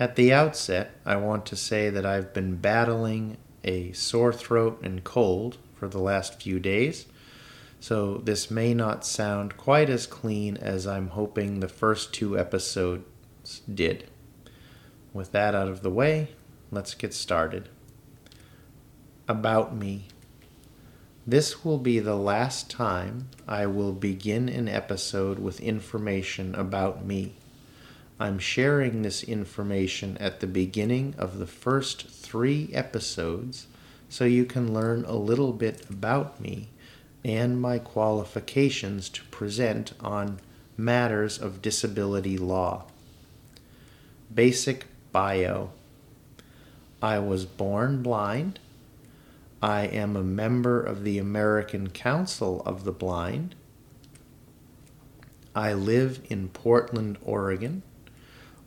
At the outset, I want to say that I've been battling a sore throat and cold for the last few days, so this may not sound quite as clean as I'm hoping the first two episodes did. With that out of the way, let's get started. About me. This will be the last time I will begin an episode with information about me. I'm sharing this information at the beginning of the first three episodes so you can learn a little bit about me and my qualifications to present on matters of disability law. Basic Bio I was born blind. I am a member of the American Council of the Blind. I live in Portland, Oregon.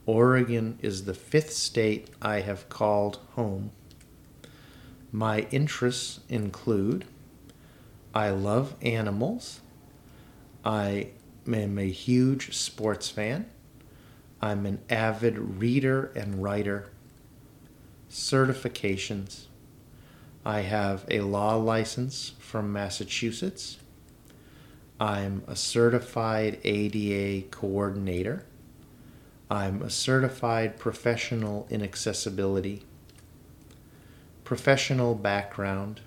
Oregon is the fifth state I have called home. My interests include I love animals. I am a huge sports fan. I'm an avid reader and writer. Certifications I have a law license from Massachusetts. I'm a certified ADA coordinator. I'm a certified professional in accessibility. Professional background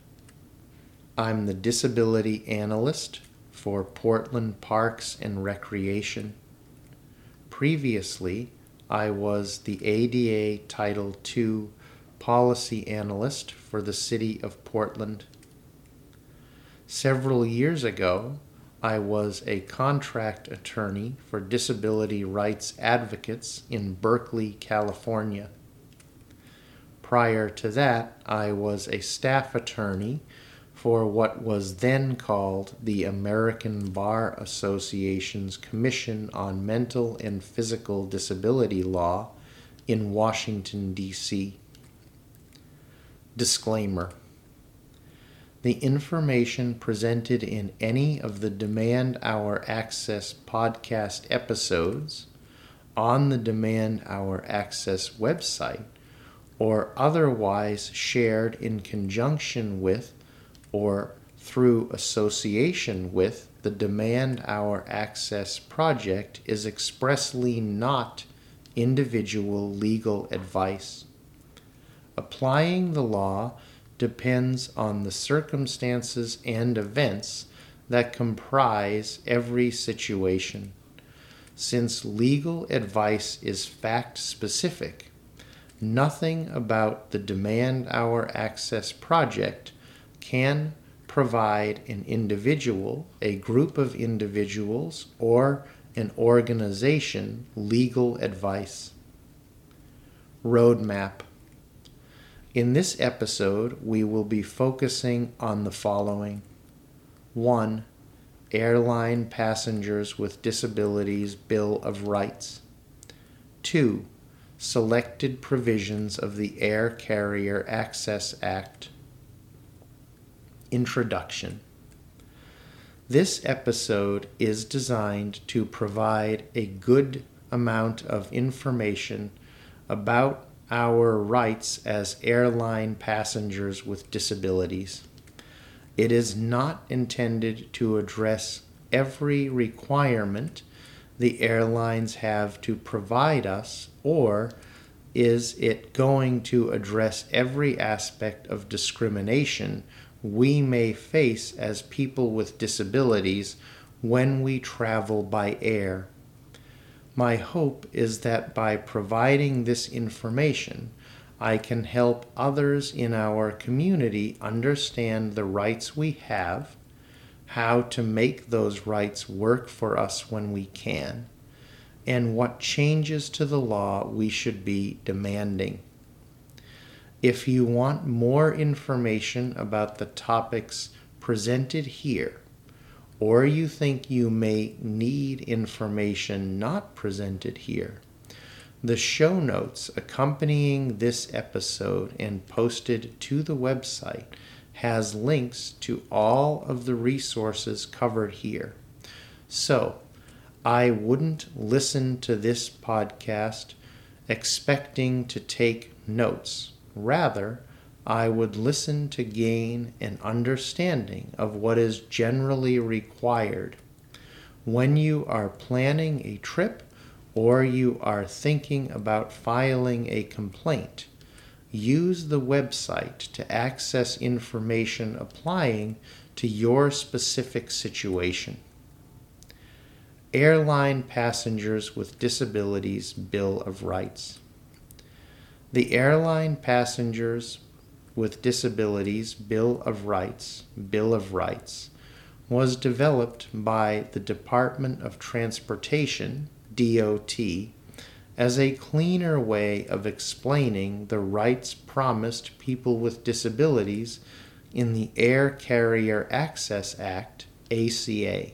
I'm the disability analyst for Portland Parks and Recreation. Previously, I was the ADA Title II policy analyst for the City of Portland. Several years ago, I was a contract attorney for disability rights advocates in Berkeley, California. Prior to that, I was a staff attorney for what was then called the American Bar Association's Commission on Mental and Physical Disability Law in Washington, D.C. Disclaimer the information presented in any of the Demand Our Access podcast episodes on the Demand Our Access website or otherwise shared in conjunction with or through association with the Demand Our Access project is expressly not individual legal advice. Applying the law depends on the circumstances and events that comprise every situation. Since legal advice is fact specific, nothing about the Demand Our Access project can provide an individual, a group of individuals, or an organization legal advice. Roadmap in this episode, we will be focusing on the following 1. Airline Passengers with Disabilities Bill of Rights. 2. Selected provisions of the Air Carrier Access Act. Introduction This episode is designed to provide a good amount of information about our rights as airline passengers with disabilities. It is not intended to address every requirement the airlines have to provide us, or is it going to address every aspect of discrimination we may face as people with disabilities when we travel by air? My hope is that by providing this information, I can help others in our community understand the rights we have, how to make those rights work for us when we can, and what changes to the law we should be demanding. If you want more information about the topics presented here, or you think you may need information not presented here, the show notes accompanying this episode and posted to the website has links to all of the resources covered here. So, I wouldn't listen to this podcast expecting to take notes. Rather, I would listen to gain an understanding of what is generally required. When you are planning a trip or you are thinking about filing a complaint, use the website to access information applying to your specific situation. Airline Passengers with Disabilities Bill of Rights. The Airline Passengers with Disabilities Bill of Rights, Bill of Rights, was developed by the Department of Transportation, DOT, as a cleaner way of explaining the rights promised people with disabilities in the Air Carrier Access Act, ACA.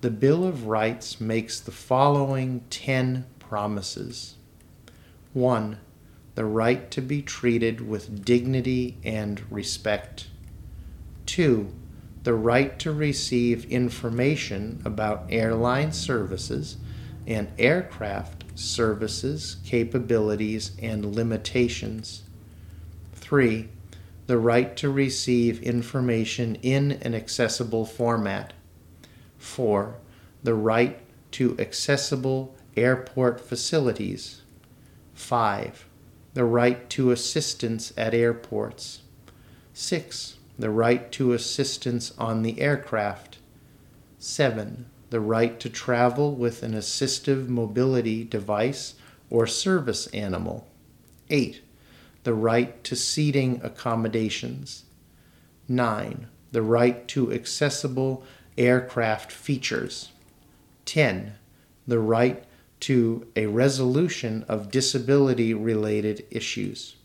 The Bill of Rights makes the following 10 promises 1. The right to be treated with dignity and respect. 2. The right to receive information about airline services and aircraft services, capabilities, and limitations. 3. The right to receive information in an accessible format. 4. The right to accessible airport facilities. 5. The right to assistance at airports. 6. The right to assistance on the aircraft. 7 the right to travel with an assistive mobility device or service animal. 8. The right to seating accommodations. 9. The right to accessible aircraft features. 10. The right to a resolution of disability related issues.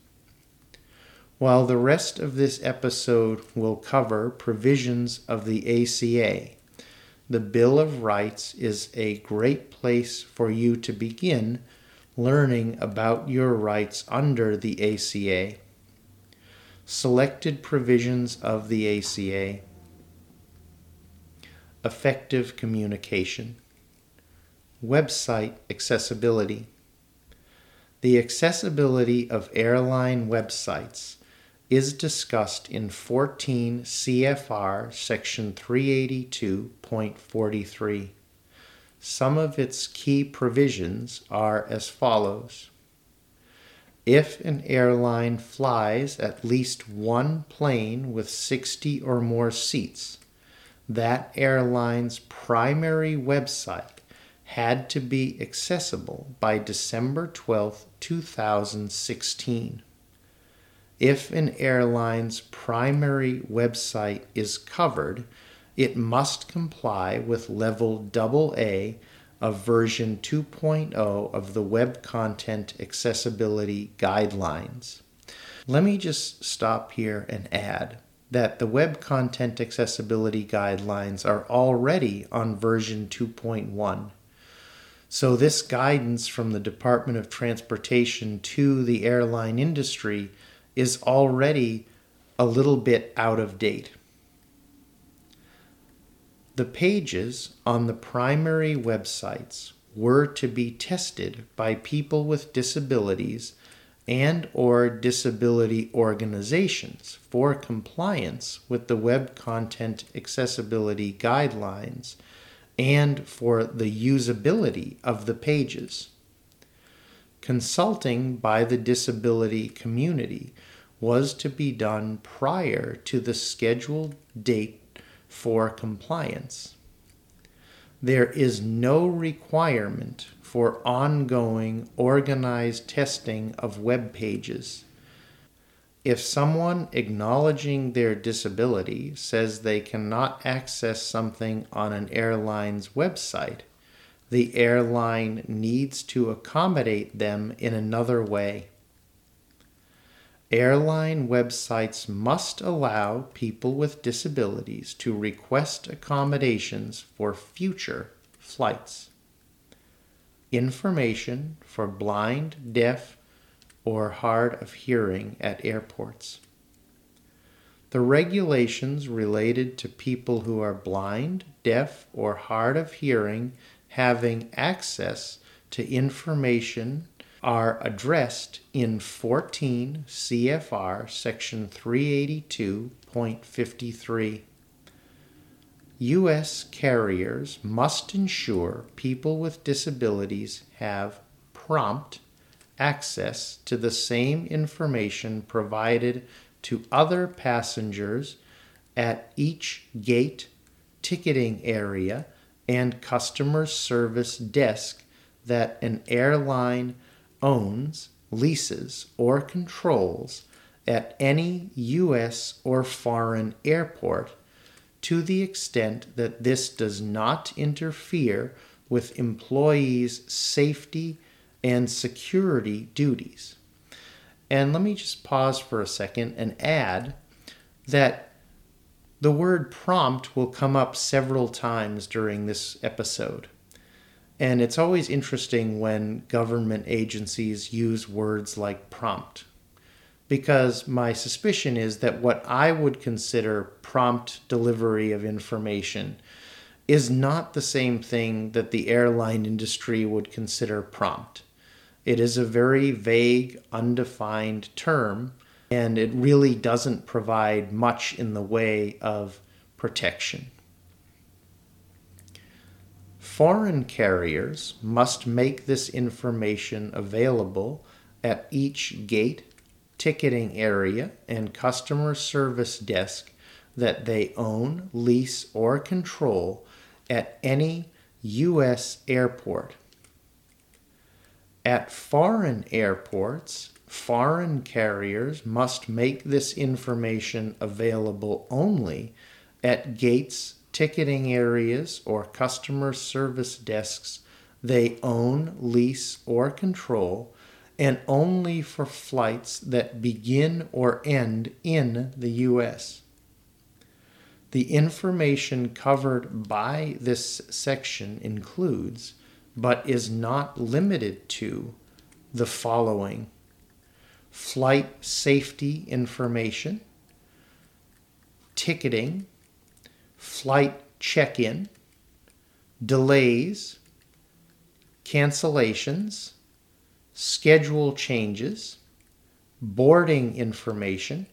While the rest of this episode will cover provisions of the ACA, the Bill of Rights is a great place for you to begin learning about your rights under the ACA. Selected provisions of the ACA. Effective communication. Website accessibility. The accessibility of airline websites is discussed in 14 CFR section 382.43. Some of its key provisions are as follows. If an airline flies at least one plane with 60 or more seats, that airline's primary website had to be accessible by December 12, 2016. If an airline's primary website is covered, it must comply with level AA of version 2.0 of the Web Content Accessibility Guidelines. Let me just stop here and add that the Web Content Accessibility Guidelines are already on version 2.1. So, this guidance from the Department of Transportation to the airline industry is already a little bit out of date. The pages on the primary websites were to be tested by people with disabilities and or disability organizations for compliance with the web content accessibility guidelines and for the usability of the pages. Consulting by the disability community was to be done prior to the scheduled date for compliance. There is no requirement for ongoing organized testing of web pages. If someone acknowledging their disability says they cannot access something on an airline's website, the airline needs to accommodate them in another way. Airline websites must allow people with disabilities to request accommodations for future flights. Information for blind, deaf, or hard of hearing at airports. The regulations related to people who are blind, deaf, or hard of hearing having access to information are addressed in 14 CFR section 382.53. U.S. carriers must ensure people with disabilities have prompt access to the same information provided to other passengers at each gate, ticketing area, and customer service desk that an airline owns, leases, or controls at any U.S. or foreign airport to the extent that this does not interfere with employees' safety and security duties. And let me just pause for a second and add that the word prompt will come up several times during this episode. And it's always interesting when government agencies use words like prompt because my suspicion is that what I would consider prompt delivery of information is not the same thing that the airline industry would consider prompt. It is a very vague, undefined term, and it really doesn't provide much in the way of protection. Foreign carriers must make this information available at each gate ticketing area, and customer service desk that they own, lease, or control at any U.S. airport. At foreign airports, foreign carriers must make this information available only at gates, ticketing areas, or customer service desks they own, lease, or control and only for flights that begin or end in the U.S. The information covered by this section includes, but is not limited to, the following. Flight safety information, ticketing, flight check in, delays, cancellations schedule changes, boarding information,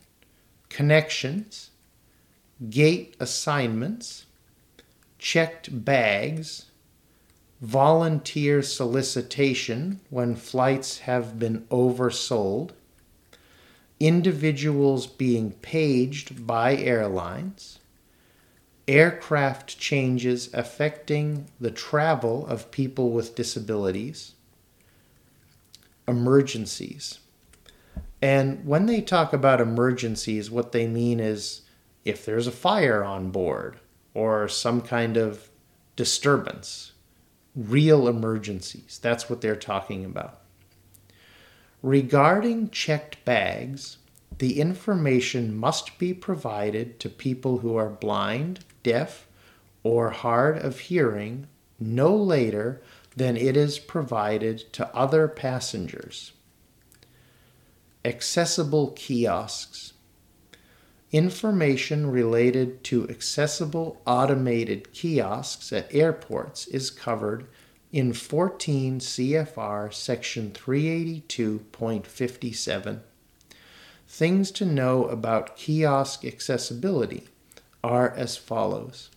connections, gate assignments, checked bags, volunteer solicitation when flights have been oversold, individuals being paged by airlines, aircraft changes affecting the travel of people with disabilities, emergencies. And when they talk about emergencies, what they mean is if there's a fire on board or some kind of disturbance, real emergencies. That's what they're talking about. Regarding checked bags, the information must be provided to people who are blind, deaf, or hard of hearing no later than it is provided to other passengers. Accessible kiosks. Information related to accessible automated kiosks at airports is covered in 14 CFR section 382.57. Things to know about kiosk accessibility are as follows.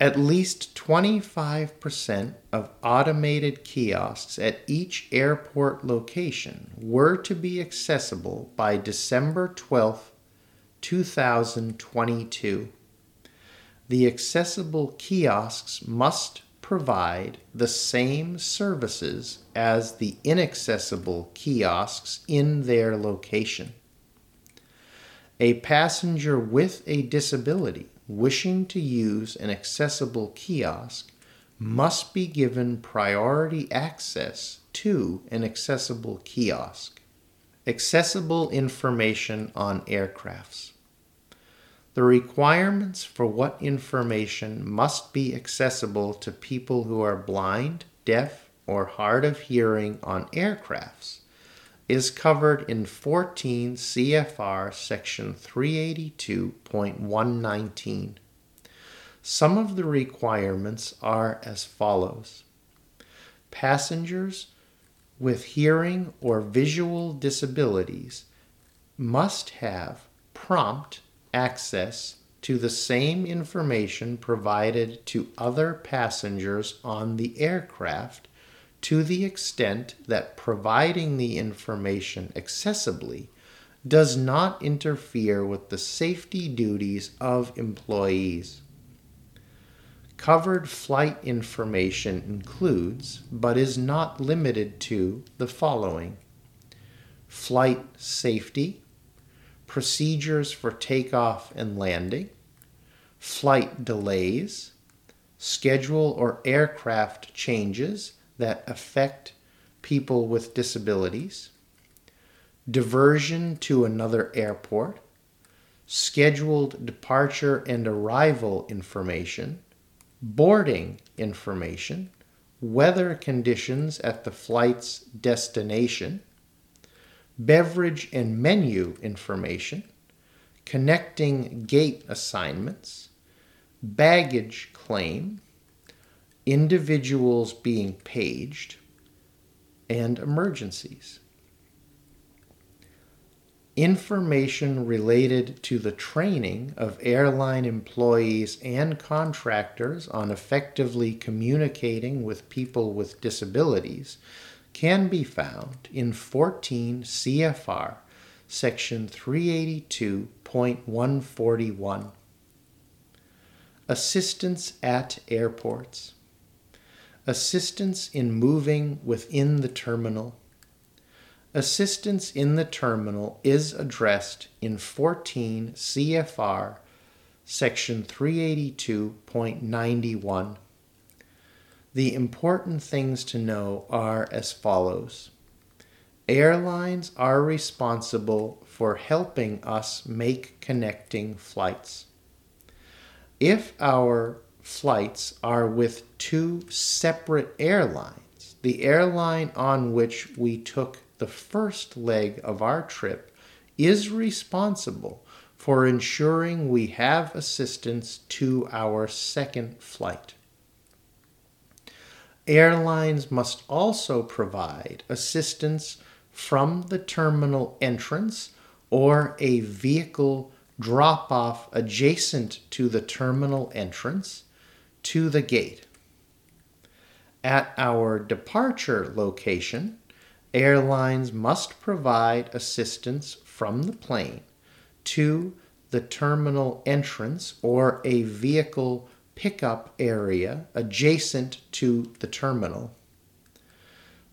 At least 25% of automated kiosks at each airport location were to be accessible by December 12, 2022. The accessible kiosks must provide the same services as the inaccessible kiosks in their location. A passenger with a disability wishing to use an accessible kiosk must be given priority access to an accessible kiosk. Accessible information on aircrafts. The requirements for what information must be accessible to people who are blind, deaf, or hard of hearing on aircrafts is covered in 14 CFR section 382.119. Some of the requirements are as follows Passengers with hearing or visual disabilities must have prompt access to the same information provided to other passengers on the aircraft to the extent that providing the information accessibly does not interfere with the safety duties of employees. Covered flight information includes, but is not limited to, the following flight safety, procedures for takeoff and landing, flight delays, schedule or aircraft changes that affect people with disabilities, diversion to another airport, scheduled departure and arrival information, boarding information, weather conditions at the flight's destination, beverage and menu information, connecting gate assignments, baggage claim, individuals being paged, and emergencies. Information related to the training of airline employees and contractors on effectively communicating with people with disabilities can be found in 14 CFR section 382.141 assistance at airports. Assistance in moving within the terminal. Assistance in the terminal is addressed in 14 CFR section 382.91. The important things to know are as follows. Airlines are responsible for helping us make connecting flights. If our flights are with two separate airlines, the airline on which we took the first leg of our trip, is responsible for ensuring we have assistance to our second flight. Airlines must also provide assistance from the terminal entrance or a vehicle drop off adjacent to the terminal entrance to the gate. At our departure location, airlines must provide assistance from the plane to the terminal entrance or a vehicle pickup area adjacent to the terminal.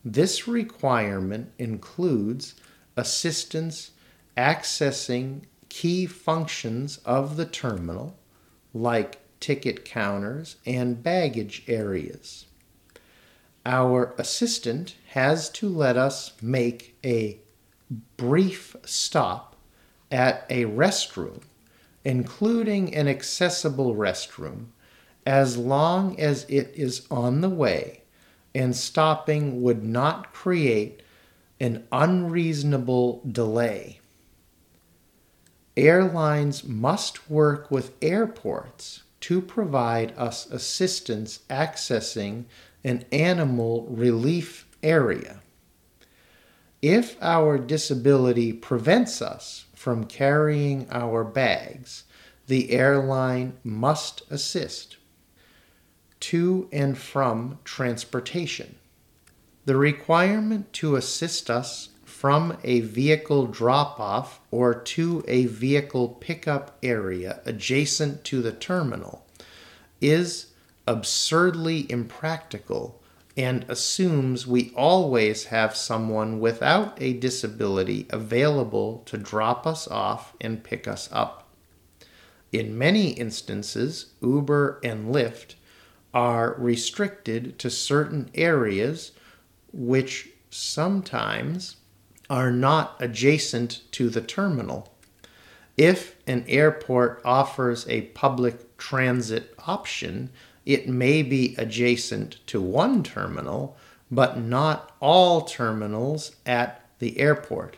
This requirement includes assistance accessing key functions of the terminal, like ticket counters and baggage areas our assistant has to let us make a brief stop at a restroom, including an accessible restroom, as long as it is on the way and stopping would not create an unreasonable delay. Airlines must work with airports to provide us assistance accessing an animal relief area. If our disability prevents us from carrying our bags, the airline must assist. To and from transportation. The requirement to assist us from a vehicle drop off or to a vehicle pickup area adjacent to the terminal is absurdly impractical and assumes we always have someone without a disability available to drop us off and pick us up. In many instances, Uber and Lyft are restricted to certain areas which sometimes are not adjacent to the terminal. If an airport offers a public transit option, it may be adjacent to one terminal, but not all terminals at the airport.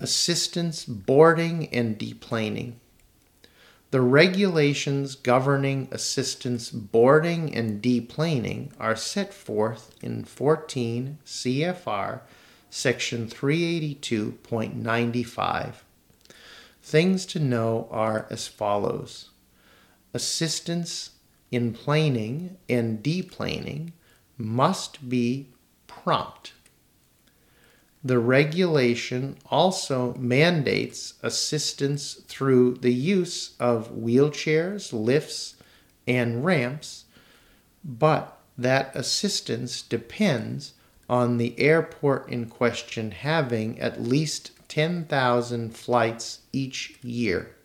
Assistance boarding and deplaning. The regulations governing assistance boarding and deplaning are set forth in 14 CFR section 382.95. Things to know are as follows assistance in planing and deplaning must be prompt. The regulation also mandates assistance through the use of wheelchairs, lifts, and ramps, but that assistance depends on the airport in question having at least 10,000 flights each year.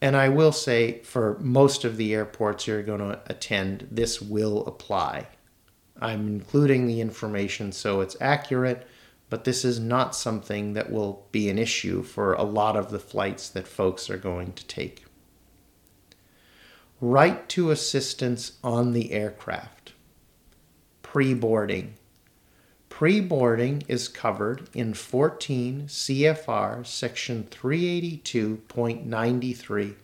And I will say, for most of the airports you're going to attend, this will apply. I'm including the information so it's accurate, but this is not something that will be an issue for a lot of the flights that folks are going to take. Right to assistance on the aircraft. Pre boarding. Pre boarding is covered in 14 CFR section 382.93.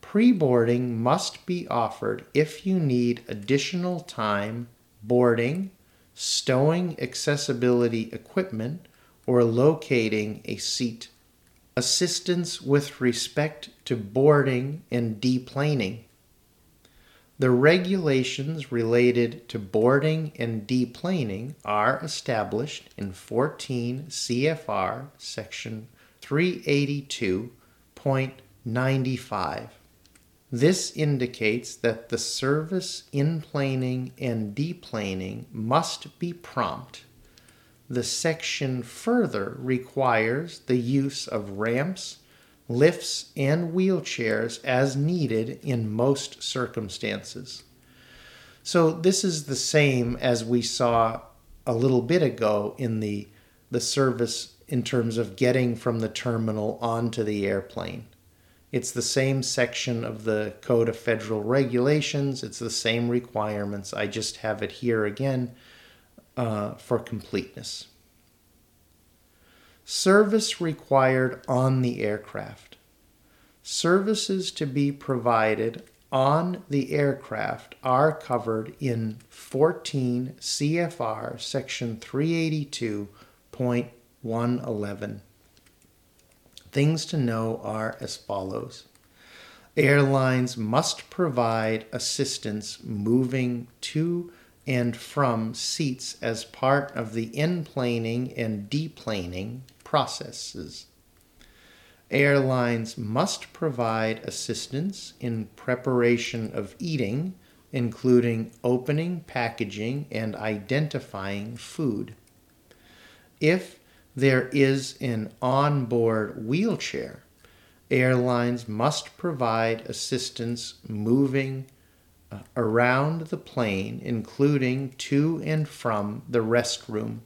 Pre boarding must be offered if you need additional time boarding, stowing accessibility equipment, or locating a seat. Assistance with respect to boarding and deplaning. The regulations related to boarding and deplaning are established in 14 CFR section 382.95. This indicates that the service in planing and deplaning must be prompt. The section further requires the use of ramps, lifts, and wheelchairs as needed in most circumstances. So, this is the same as we saw a little bit ago in the, the service in terms of getting from the terminal onto the airplane. It's the same section of the Code of Federal Regulations, it's the same requirements. I just have it here again uh, for completeness. Service required on the aircraft. Services to be provided on the aircraft are covered in 14 CFR section 382.111. Things to know are as follows Airlines must provide assistance moving to and from seats as part of the enplaning and deplaning processes. Airlines must provide assistance in preparation of eating, including opening, packaging, and identifying food. If there is an onboard wheelchair, airlines must provide assistance moving uh, around the plane, including to and from the restroom.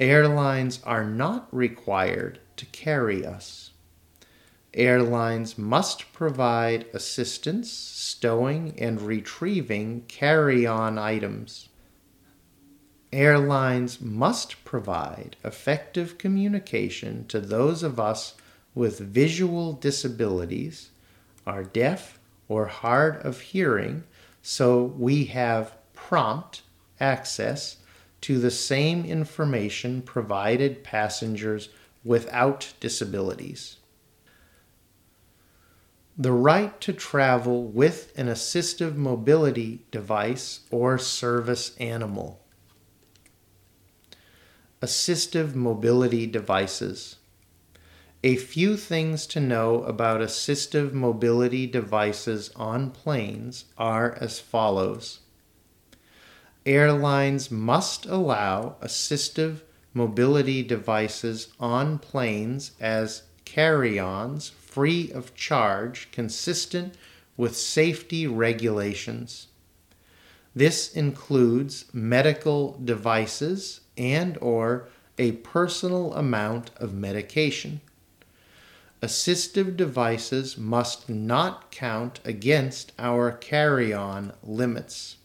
Airlines are not required to carry us. Airlines must provide assistance stowing and retrieving carry on items. Airlines must provide effective communication to those of us with visual disabilities, are deaf or hard of hearing, so we have prompt access to the same information provided passengers without disabilities. The right to travel with an assistive mobility device or service animal. Assistive mobility devices. A few things to know about assistive mobility devices on planes are as follows airlines must allow assistive mobility devices on planes as carry ons free of charge, consistent with safety regulations. This includes medical devices and or a personal amount of medication. Assistive devices must not count against our carry-on limits.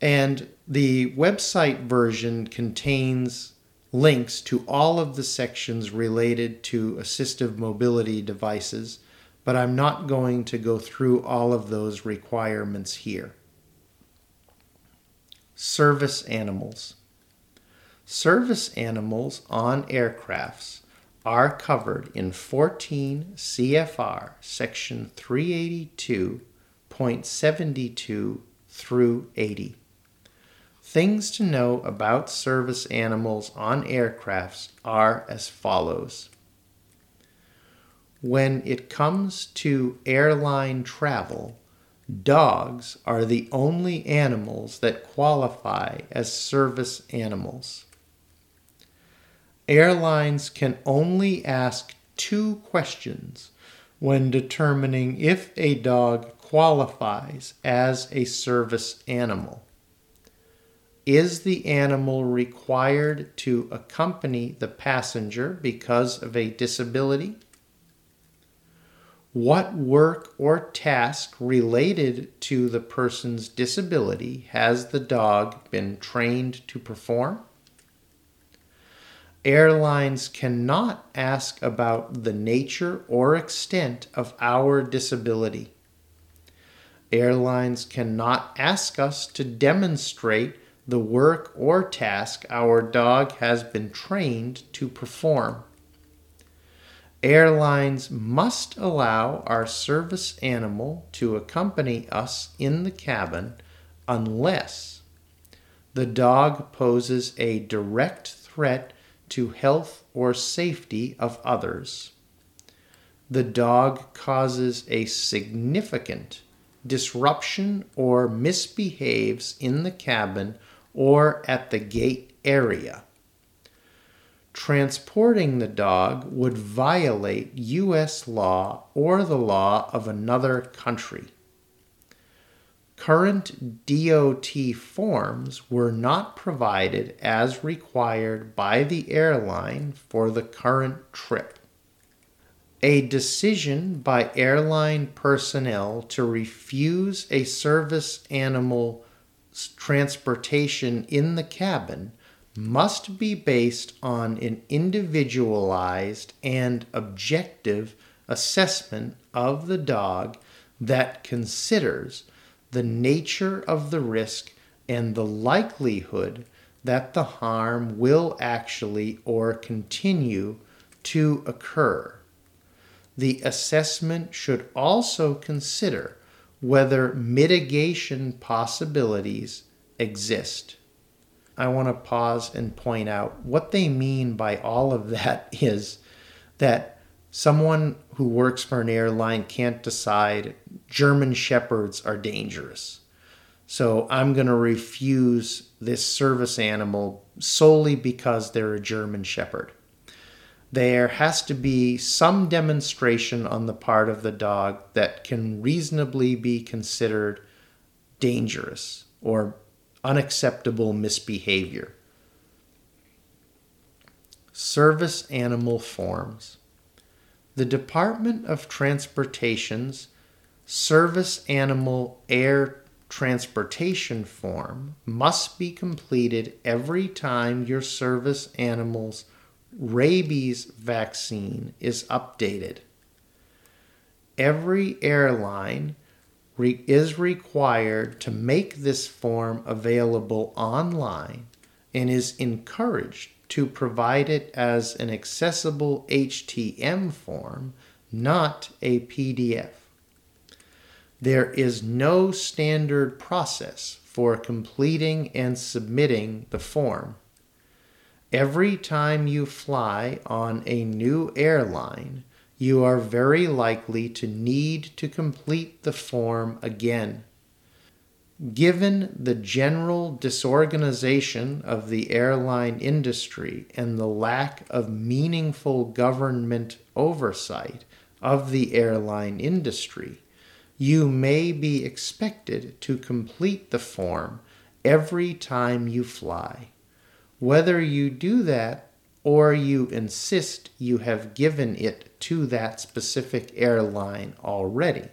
And the website version contains links to all of the sections related to assistive mobility devices, but I'm not going to go through all of those requirements here. Service animals. Service animals on aircrafts are covered in 14 CFR section 382.72 through 80. Things to know about service animals on aircrafts are as follows. When it comes to airline travel, dogs are the only animals that qualify as service animals. Airlines can only ask two questions when determining if a dog qualifies as a service animal. Is the animal required to accompany the passenger because of a disability? What work or task related to the person's disability has the dog been trained to perform? Airlines cannot ask about the nature or extent of our disability. Airlines cannot ask us to demonstrate the work or task our dog has been trained to perform. Airlines must allow our service animal to accompany us in the cabin unless the dog poses a direct threat to health or safety of others. The dog causes a significant disruption or misbehaves in the cabin or at the gate area. Transporting the dog would violate U.S. law or the law of another country. Current DOT forms were not provided as required by the airline for the current trip. A decision by airline personnel to refuse a service animal transportation in the cabin must be based on an individualized and objective assessment of the dog that considers the nature of the risk and the likelihood that the harm will actually or continue to occur. The assessment should also consider whether mitigation possibilities exist. I want to pause and point out what they mean by all of that is that someone who works for an airline can't decide German shepherds are dangerous. So I'm going to refuse this service animal solely because they're a German shepherd there has to be some demonstration on the part of the dog that can reasonably be considered dangerous or unacceptable misbehavior. Service animal forms. The Department of Transportation's Service Animal Air Transportation form must be completed every time your service animal's rabies vaccine is updated. Every airline re- is required to make this form available online and is encouraged to provide it as an accessible HTM form, not a PDF. There is no standard process for completing and submitting the form. Every time you fly on a new airline, you are very likely to need to complete the form again. Given the general disorganization of the airline industry and the lack of meaningful government oversight of the airline industry, you may be expected to complete the form every time you fly. Whether you do that or you insist you have given it to that specific airline already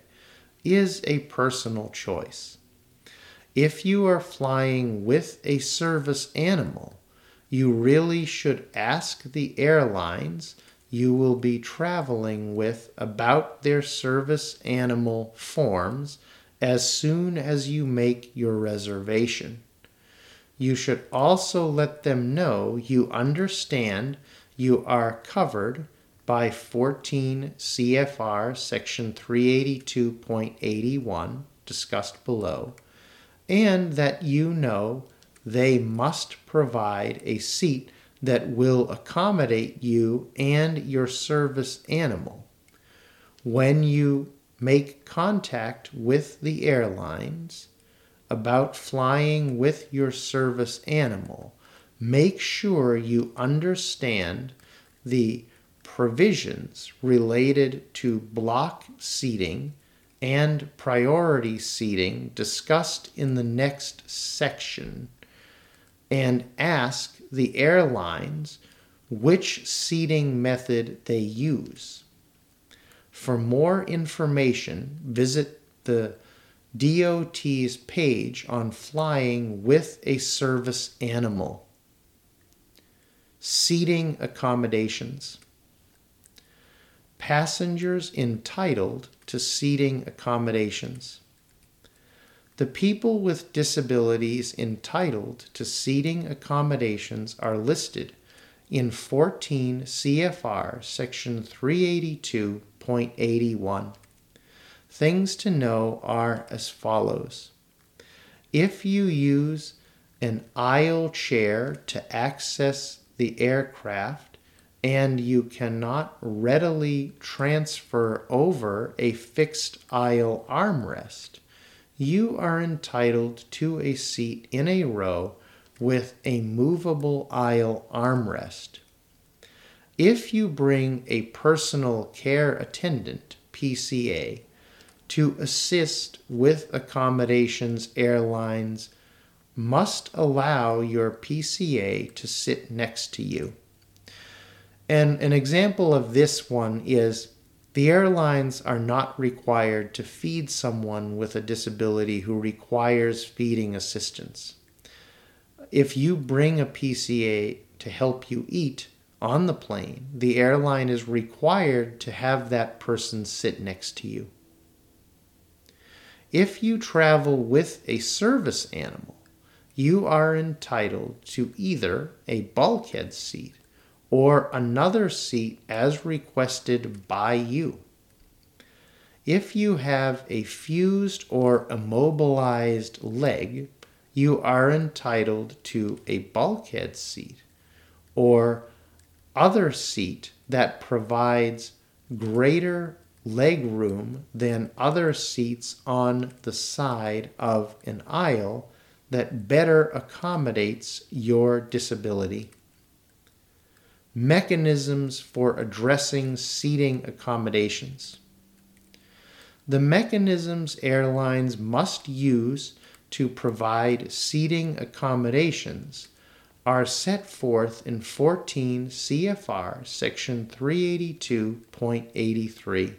is a personal choice. If you are flying with a service animal, you really should ask the airlines you will be traveling with about their service animal forms as soon as you make your reservation. You should also let them know you understand you are covered by 14 CFR section 382.81 discussed below and that you know they must provide a seat that will accommodate you and your service animal. When you make contact with the airlines about flying with your service animal, make sure you understand the provisions related to block seating and priority seating discussed in the next section and ask the airlines which seating method they use. For more information, visit the DOT's page on flying with a service animal. Seating accommodations. Passengers entitled to seating accommodations. The people with disabilities entitled to seating accommodations are listed in 14 CFR section 382.81. Things to know are as follows. If you use an aisle chair to access the aircraft and you cannot readily transfer over a fixed aisle armrest, you are entitled to a seat in a row with a movable aisle armrest. If you bring a personal care attendant, PCA, to assist with accommodations, airlines must allow your PCA to sit next to you. And an example of this one is the airlines are not required to feed someone with a disability who requires feeding assistance. If you bring a PCA to help you eat on the plane, the airline is required to have that person sit next to you. If you travel with a service animal, you are entitled to either a bulkhead seat or another seat as requested by you. If you have a fused or immobilized leg, you are entitled to a bulkhead seat or other seat that provides greater leg room than other seats on the side of an aisle that better accommodates your disability mechanisms for addressing seating accommodations. The mechanisms airlines must use to provide seating accommodations are set forth in 14 CFR section 382.83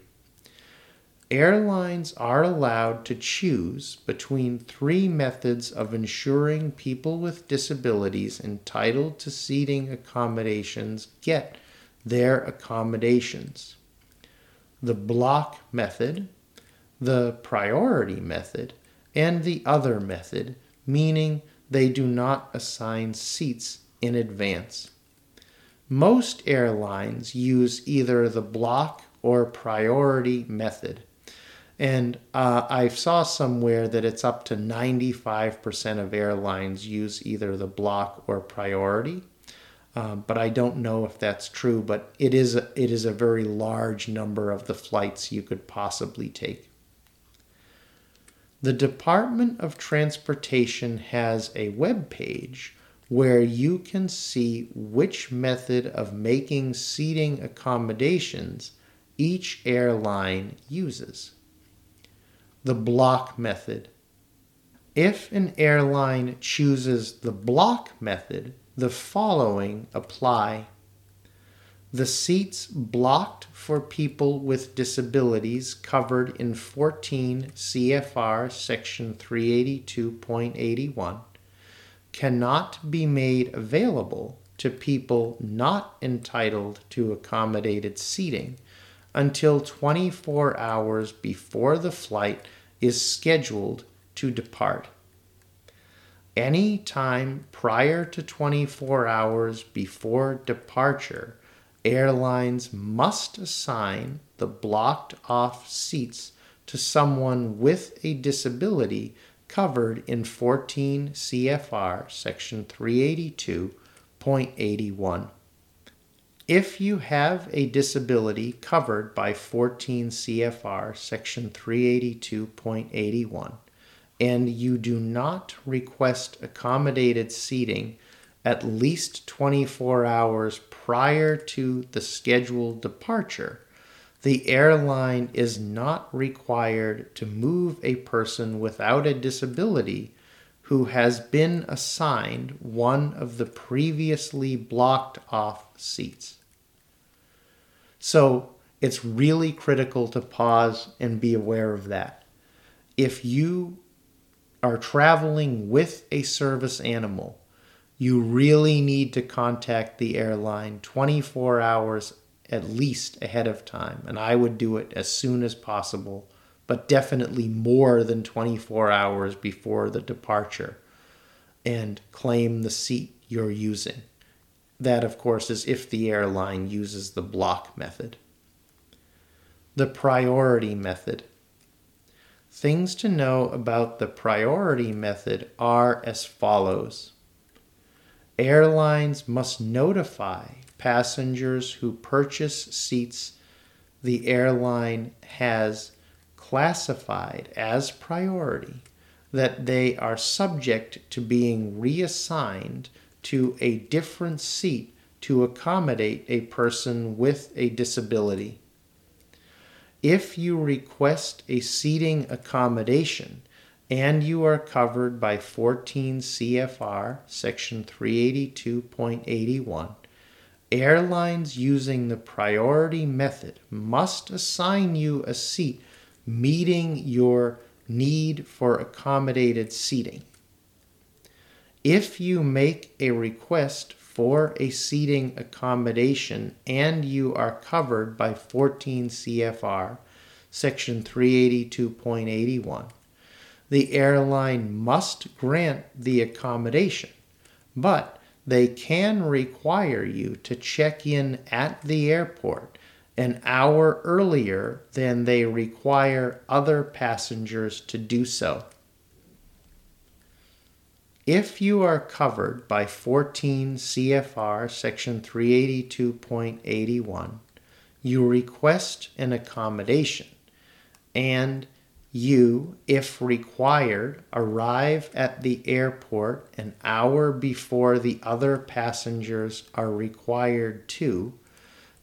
airlines are allowed to choose between three methods of ensuring people with disabilities entitled to seating accommodations get their accommodations the block method, the priority method, and the other method, meaning they do not assign seats in advance. Most airlines use either the block or priority method. And uh, I saw somewhere that it's up to 95% of airlines use either the block or priority. Um, but I don't know if that's true. But it is a, it is a very large number of the flights you could possibly take. The Department of Transportation has a web page where you can see which method of making seating accommodations each airline uses the block method. If an airline chooses the block method, the following apply. The seats blocked for people with disabilities covered in 14 CFR section 382.81 cannot be made available to people not entitled to accommodated seating until 24 hours before the flight is scheduled to depart. Any time prior to 24 hours before departure, airlines must assign the blocked off seats to someone with a disability covered in 14 CFR section 382.81. If you have a disability covered by 14 CFR section 382.81 and you do not request accommodated seating at least 24 hours prior to the scheduled departure, the airline is not required to move a person without a disability who has been assigned one of the previously blocked off seats. So it's really critical to pause and be aware of that. If you are traveling with a service animal, you really need to contact the airline 24 hours at least ahead of time. And I would do it as soon as possible, but definitely more than 24 hours before the departure and claim the seat you're using. That, of course, is if the airline uses the block method. The priority method. Things to know about the priority method are as follows Airlines must notify passengers who purchase seats the airline has classified as priority that they are subject to being reassigned to a different seat to accommodate a person with a disability. If you request a seating accommodation and you are covered by 14 CFR section 382.81, airlines using the priority method must assign you a seat meeting your need for accommodated seating. If you make a request for a seating accommodation and you are covered by 14 CFR section 382.81, the airline must grant the accommodation, but they can require you to check in at the airport an hour earlier than they require other passengers to do so. If you are covered by 14 CFR section 382.81, you request an accommodation and you, if required, arrive at the airport an hour before the other passengers are required to,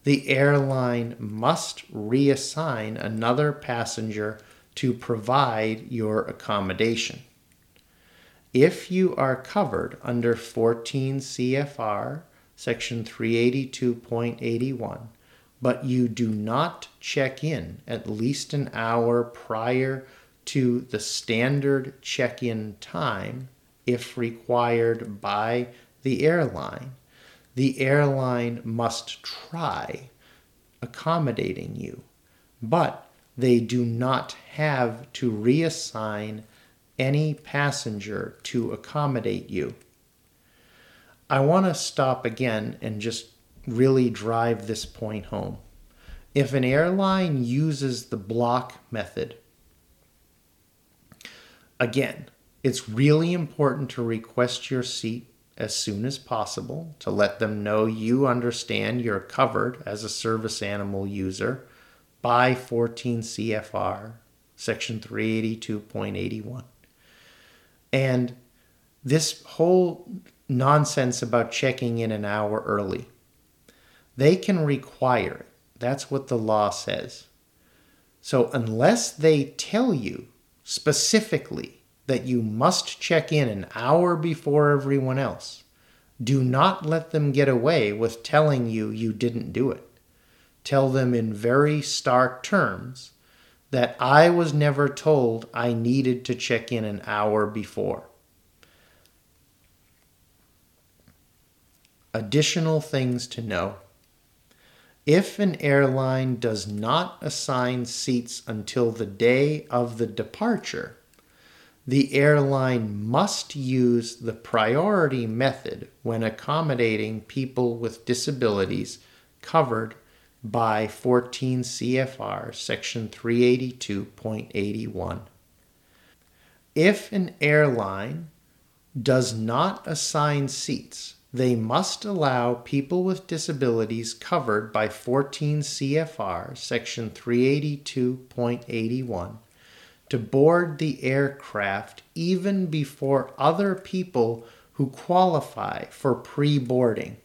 the airline must reassign another passenger to provide your accommodation. If you are covered under 14 CFR section 382.81, but you do not check in at least an hour prior to the standard check in time, if required by the airline, the airline must try accommodating you, but they do not have to reassign any passenger to accommodate you. I want to stop again and just really drive this point home. If an airline uses the block method, again, it's really important to request your seat as soon as possible to let them know you understand you're covered as a service animal user by 14 CFR, section 382.81. And this whole nonsense about checking in an hour early, they can require it. That's what the law says. So, unless they tell you specifically that you must check in an hour before everyone else, do not let them get away with telling you you didn't do it. Tell them in very stark terms that I was never told I needed to check in an hour before. Additional things to know. If an airline does not assign seats until the day of the departure, the airline must use the priority method when accommodating people with disabilities covered by 14 CFR section 382.81. If an airline does not assign seats, they must allow people with disabilities covered by 14 CFR section 382.81 to board the aircraft even before other people who qualify for pre boarding.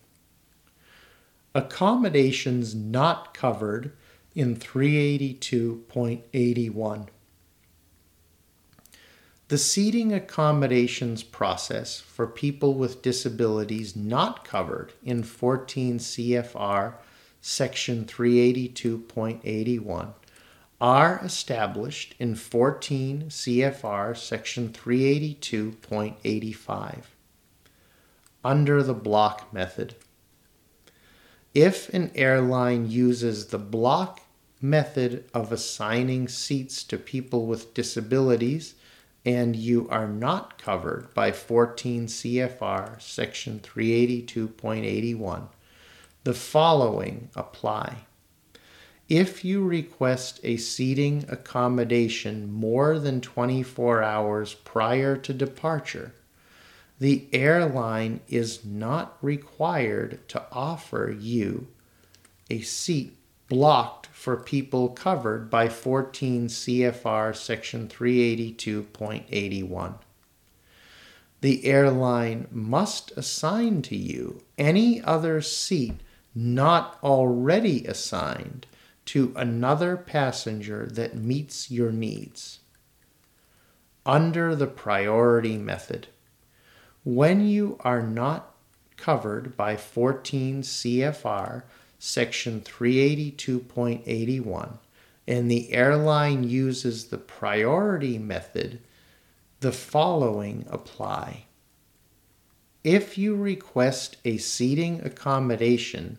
Accommodations not covered in 382.81. The seating accommodations process for people with disabilities not covered in 14 CFR section 382.81 are established in 14 CFR section 382.85 under the block method. If an airline uses the block method of assigning seats to people with disabilities, and you are not covered by 14 CFR section 382.81, the following apply. If you request a seating accommodation more than 24 hours prior to departure, the airline is not required to offer you a seat blocked for people covered by 14 CFR section 382.81. The airline must assign to you any other seat not already assigned to another passenger that meets your needs. Under the priority method, when you are not covered by 14 CFR section 382.81 and the airline uses the priority method, the following apply. If you request a seating accommodation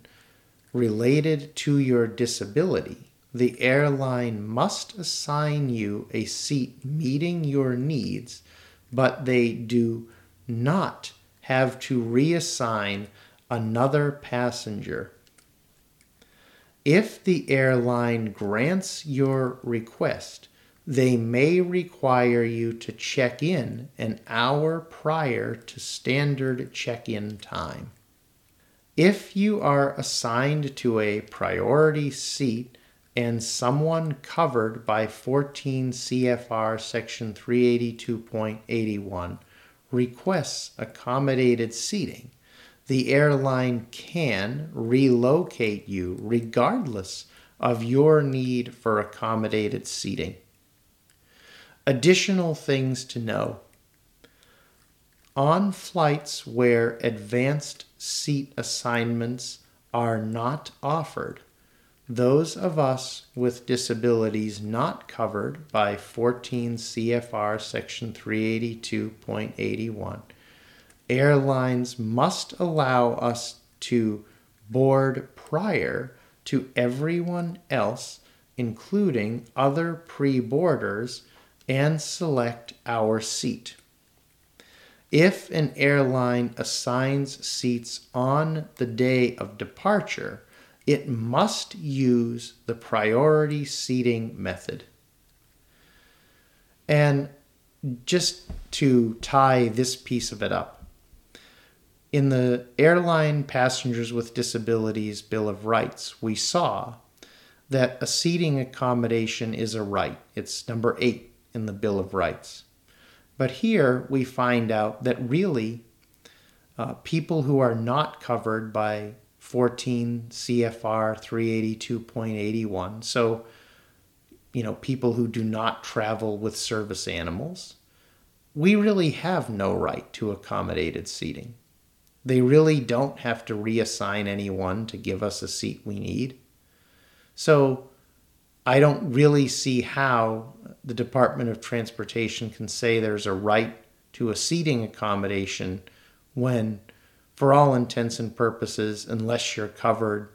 related to your disability, the airline must assign you a seat meeting your needs, but they do not have to reassign another passenger if the airline grants your request, they may require you to check in an hour prior to standard check in time. If you are assigned to a priority seat and someone covered by 14 CFR section 382.81 requests accommodated seating, the airline can relocate you regardless of your need for accommodated seating. Additional things to know. On flights where advanced seat assignments are not offered, those of us with disabilities not covered by 14 CFR section 382.81 airlines must allow us to board prior to everyone else, including other pre boarders, and select our seat. If an airline assigns seats on the day of departure, it must use the priority seating method. And just to tie this piece of it up, in the Airline Passengers with Disabilities Bill of Rights, we saw that a seating accommodation is a right. It's number eight in the Bill of Rights. But here we find out that really uh, people who are not covered by 14 CFR 382.81, so you know, people who do not travel with service animals, we really have no right to accommodated seating. They really don't have to reassign anyone to give us a seat we need. So I don't really see how the Department of Transportation can say there's a right to a seating accommodation when for all intents and purposes, unless you're covered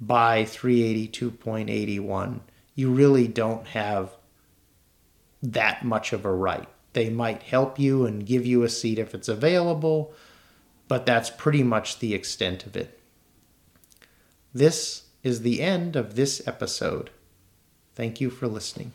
by 382.81, you really don't have that much of a right. They might help you and give you a seat if it's available, but that's pretty much the extent of it. This is the end of this episode. Thank you for listening.